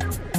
Bye.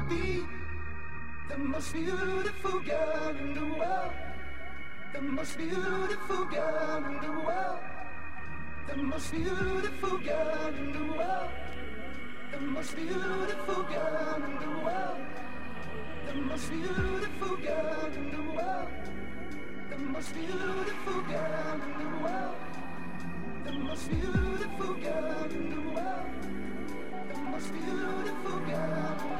could be the most beautiful girl in the world. The most beautiful girl in the world. The most beautiful girl in the world. The most beautiful girl in the world. The most beautiful girl in the world. The most beautiful girl in the world. The most beautiful girl in the world. The most beautiful girl.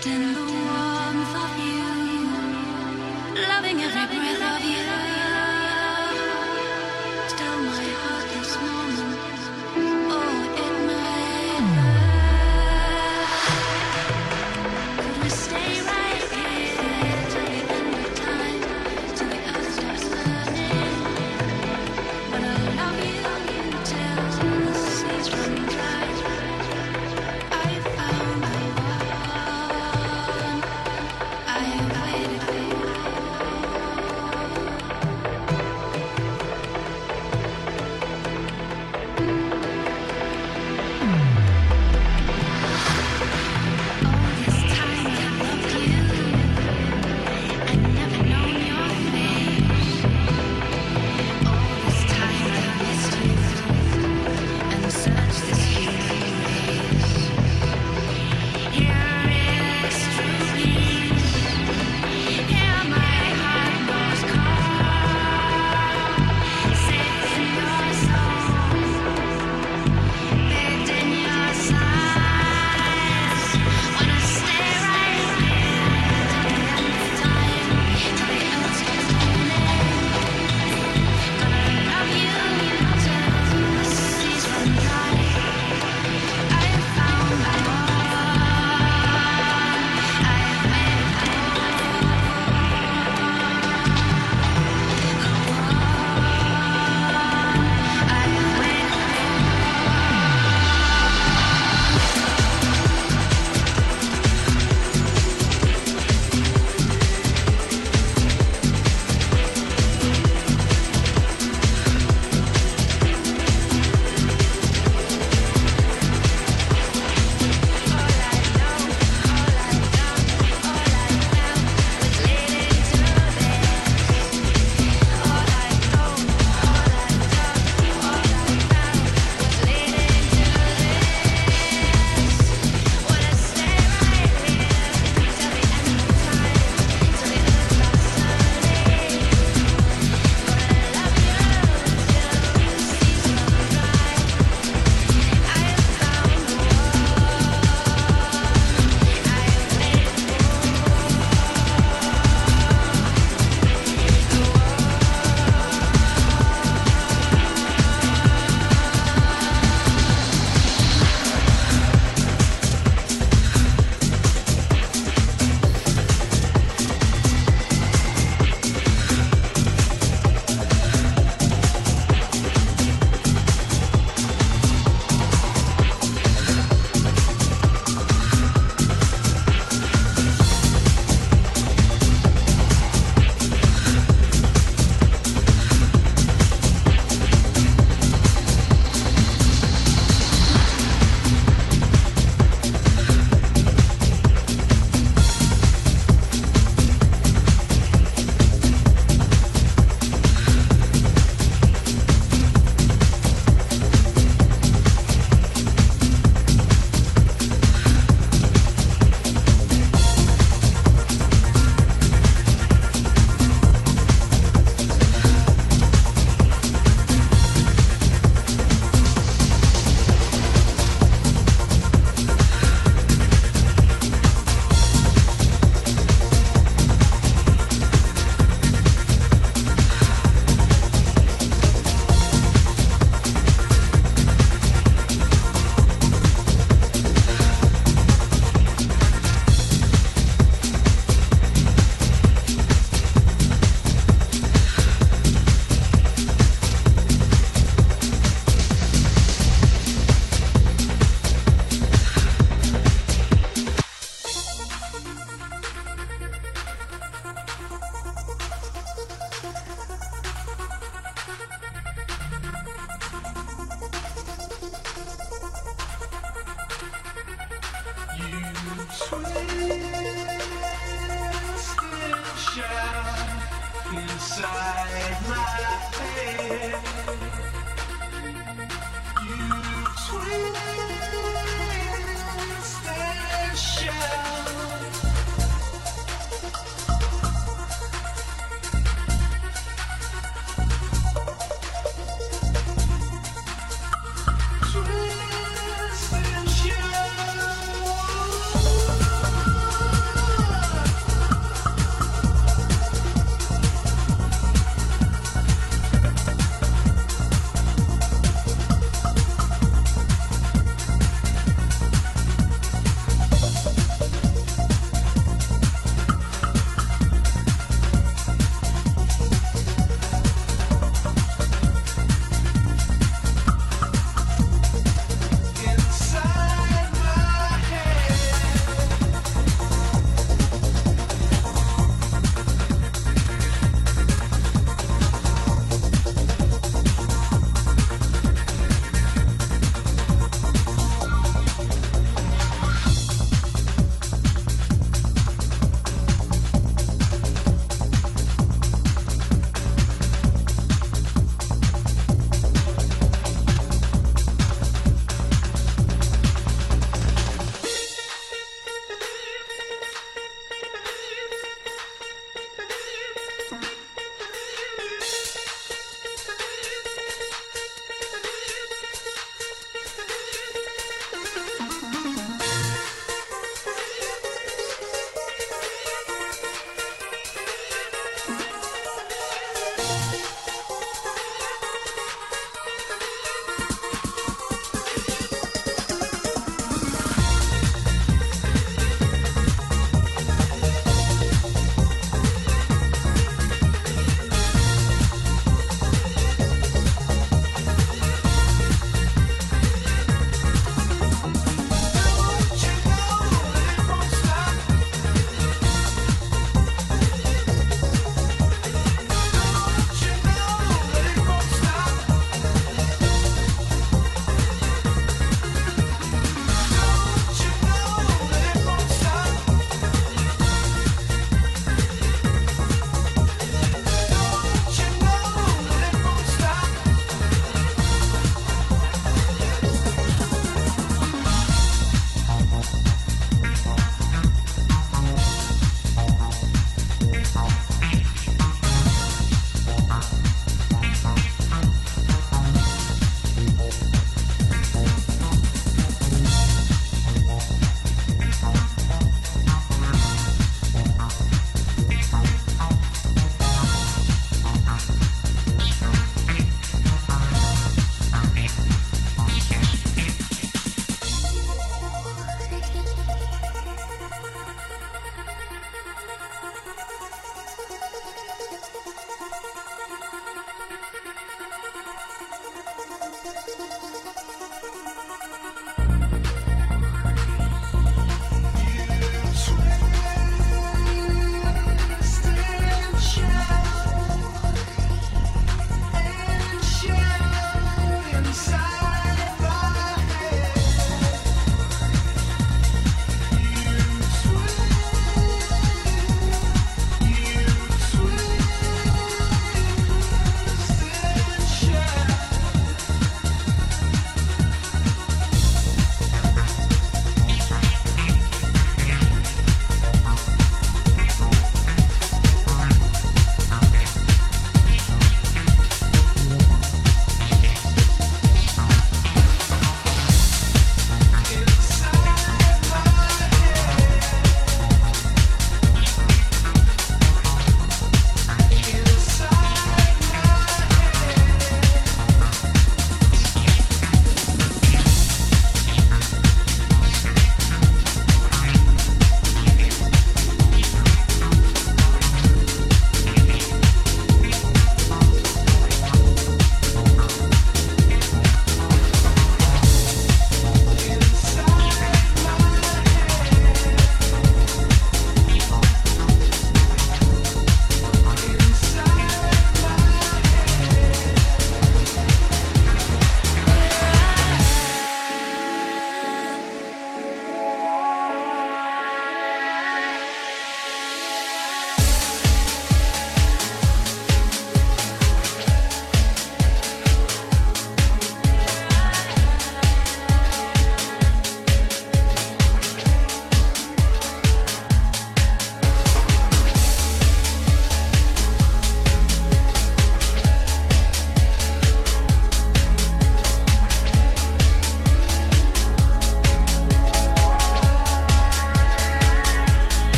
trapped in the warmth of you, loving every breath of you. inside my head.